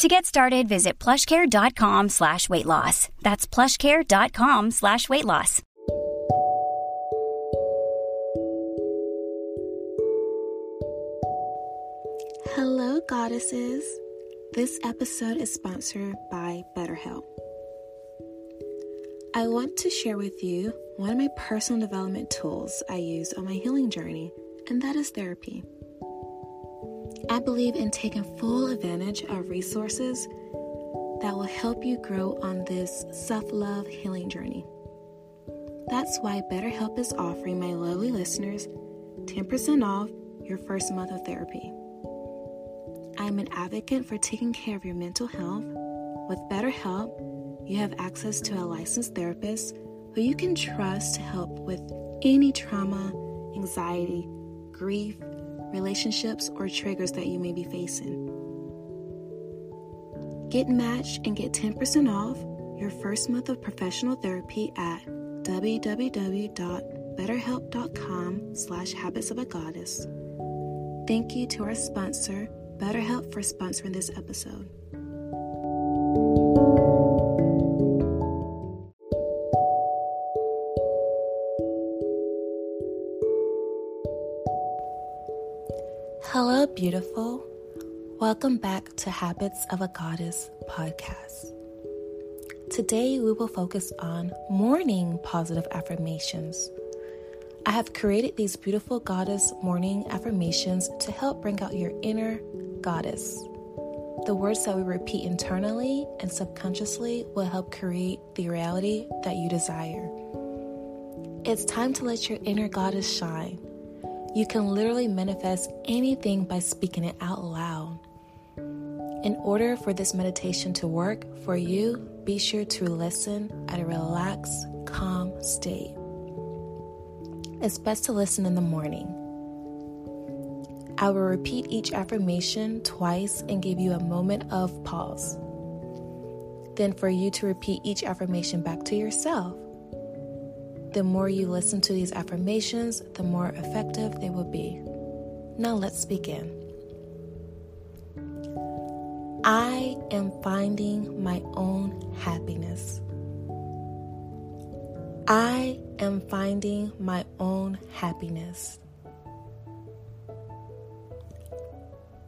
To get started, visit plushcare.com slash weight loss. That's plushcare.com slash weight loss. Hello, goddesses. This episode is sponsored by BetterHelp. I want to share with you one of my personal development tools I use on my healing journey, and that is therapy. I believe in taking full advantage of resources that will help you grow on this self love healing journey. That's why BetterHelp is offering my lovely listeners 10% off your first month of therapy. I'm an advocate for taking care of your mental health. With BetterHelp, you have access to a licensed therapist who you can trust to help with any trauma, anxiety, grief, relationships, or triggers that you may be facing. Get matched and get 10% off your first month of professional therapy at www.betterhelp.com slash habits of a goddess. Thank you to our sponsor, BetterHelp, for sponsoring this episode. Hello, beautiful. Welcome back to Habits of a Goddess podcast. Today, we will focus on morning positive affirmations. I have created these beautiful goddess morning affirmations to help bring out your inner goddess. The words that we repeat internally and subconsciously will help create the reality that you desire. It's time to let your inner goddess shine. You can literally manifest anything by speaking it out loud. In order for this meditation to work for you, be sure to listen at a relaxed, calm state. It's best to listen in the morning. I will repeat each affirmation twice and give you a moment of pause. Then, for you to repeat each affirmation back to yourself. The more you listen to these affirmations, the more effective they will be. Now let's begin. I am finding my own happiness. I am finding my own happiness.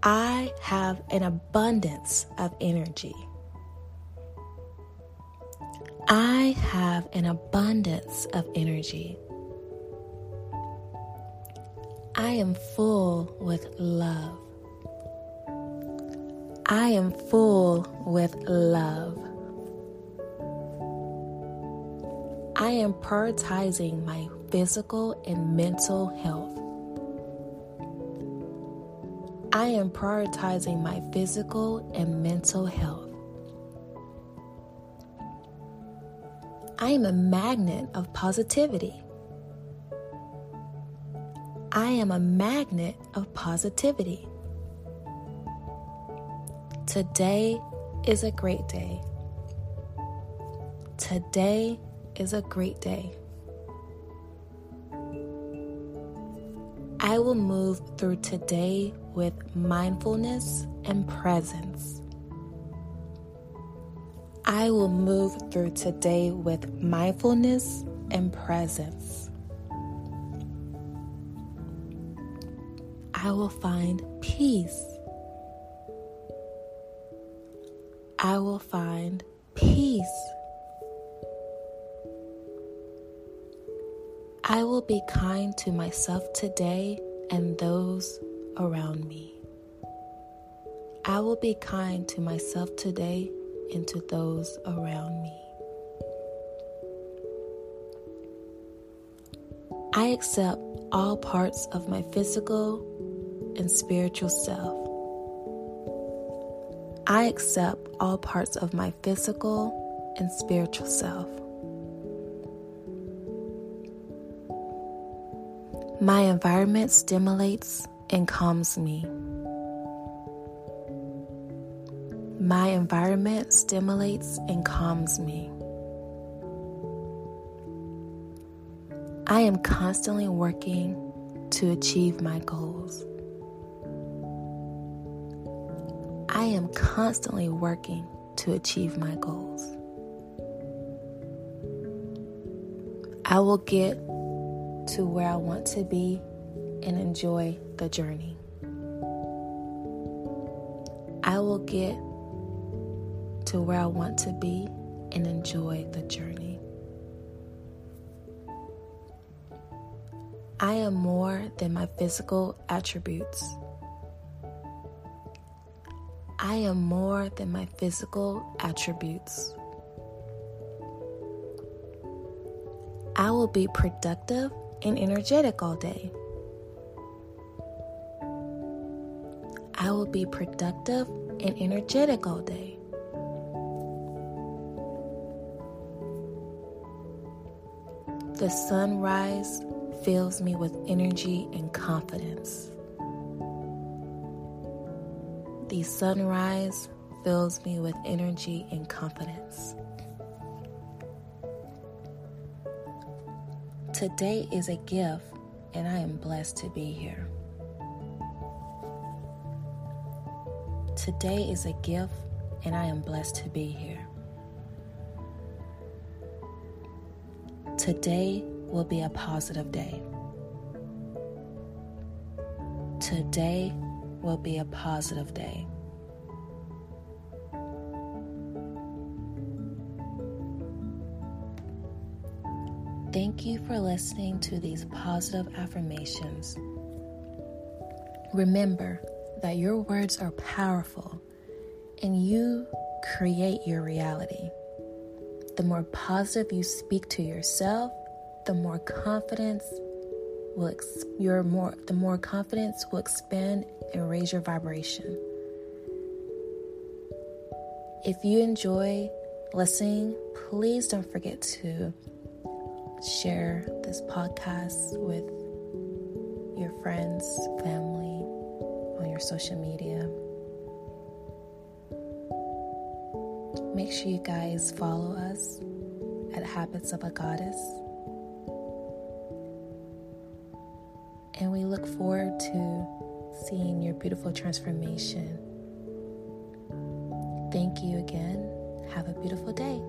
I have an abundance of energy. I have an abundance of energy. I am full with love. I am full with love. I am prioritizing my physical and mental health. I am prioritizing my physical and mental health. I am a magnet of positivity. I am a magnet of positivity. Today is a great day. Today is a great day. I will move through today with mindfulness and presence. I will move through today with mindfulness and presence. I will find peace. I will find peace. I will be kind to myself today and those around me. I will be kind to myself today and to those around me. I accept all parts of my physical and spiritual self. I accept all parts of my physical and spiritual self. My environment stimulates and calms me. My environment stimulates and calms me. I am constantly working to achieve my goals. I am constantly working to achieve my goals. I will get to where I want to be and enjoy the journey. I will get to where I want to be and enjoy the journey. I am more than my physical attributes. I am more than my physical attributes. I will be productive and energetic all day. I will be productive and energetic all day. The sunrise fills me with energy and confidence. The sunrise fills me with energy and confidence. Today is a gift, and I am blessed to be here. Today is a gift, and I am blessed to be here. Today will be a positive day. Today will be a positive day. Thank you for listening to these positive affirmations. Remember that your words are powerful and you create your reality. The more positive you speak to yourself, the more confidence will ex- your more the more confidence will expand and raise your vibration. If you enjoy listening, please don't forget to share this podcast with your friends, family, on your social media. Make sure you guys follow us at Habits of a Goddess. And we look forward to seeing your beautiful transformation. Thank you again. Have a beautiful day.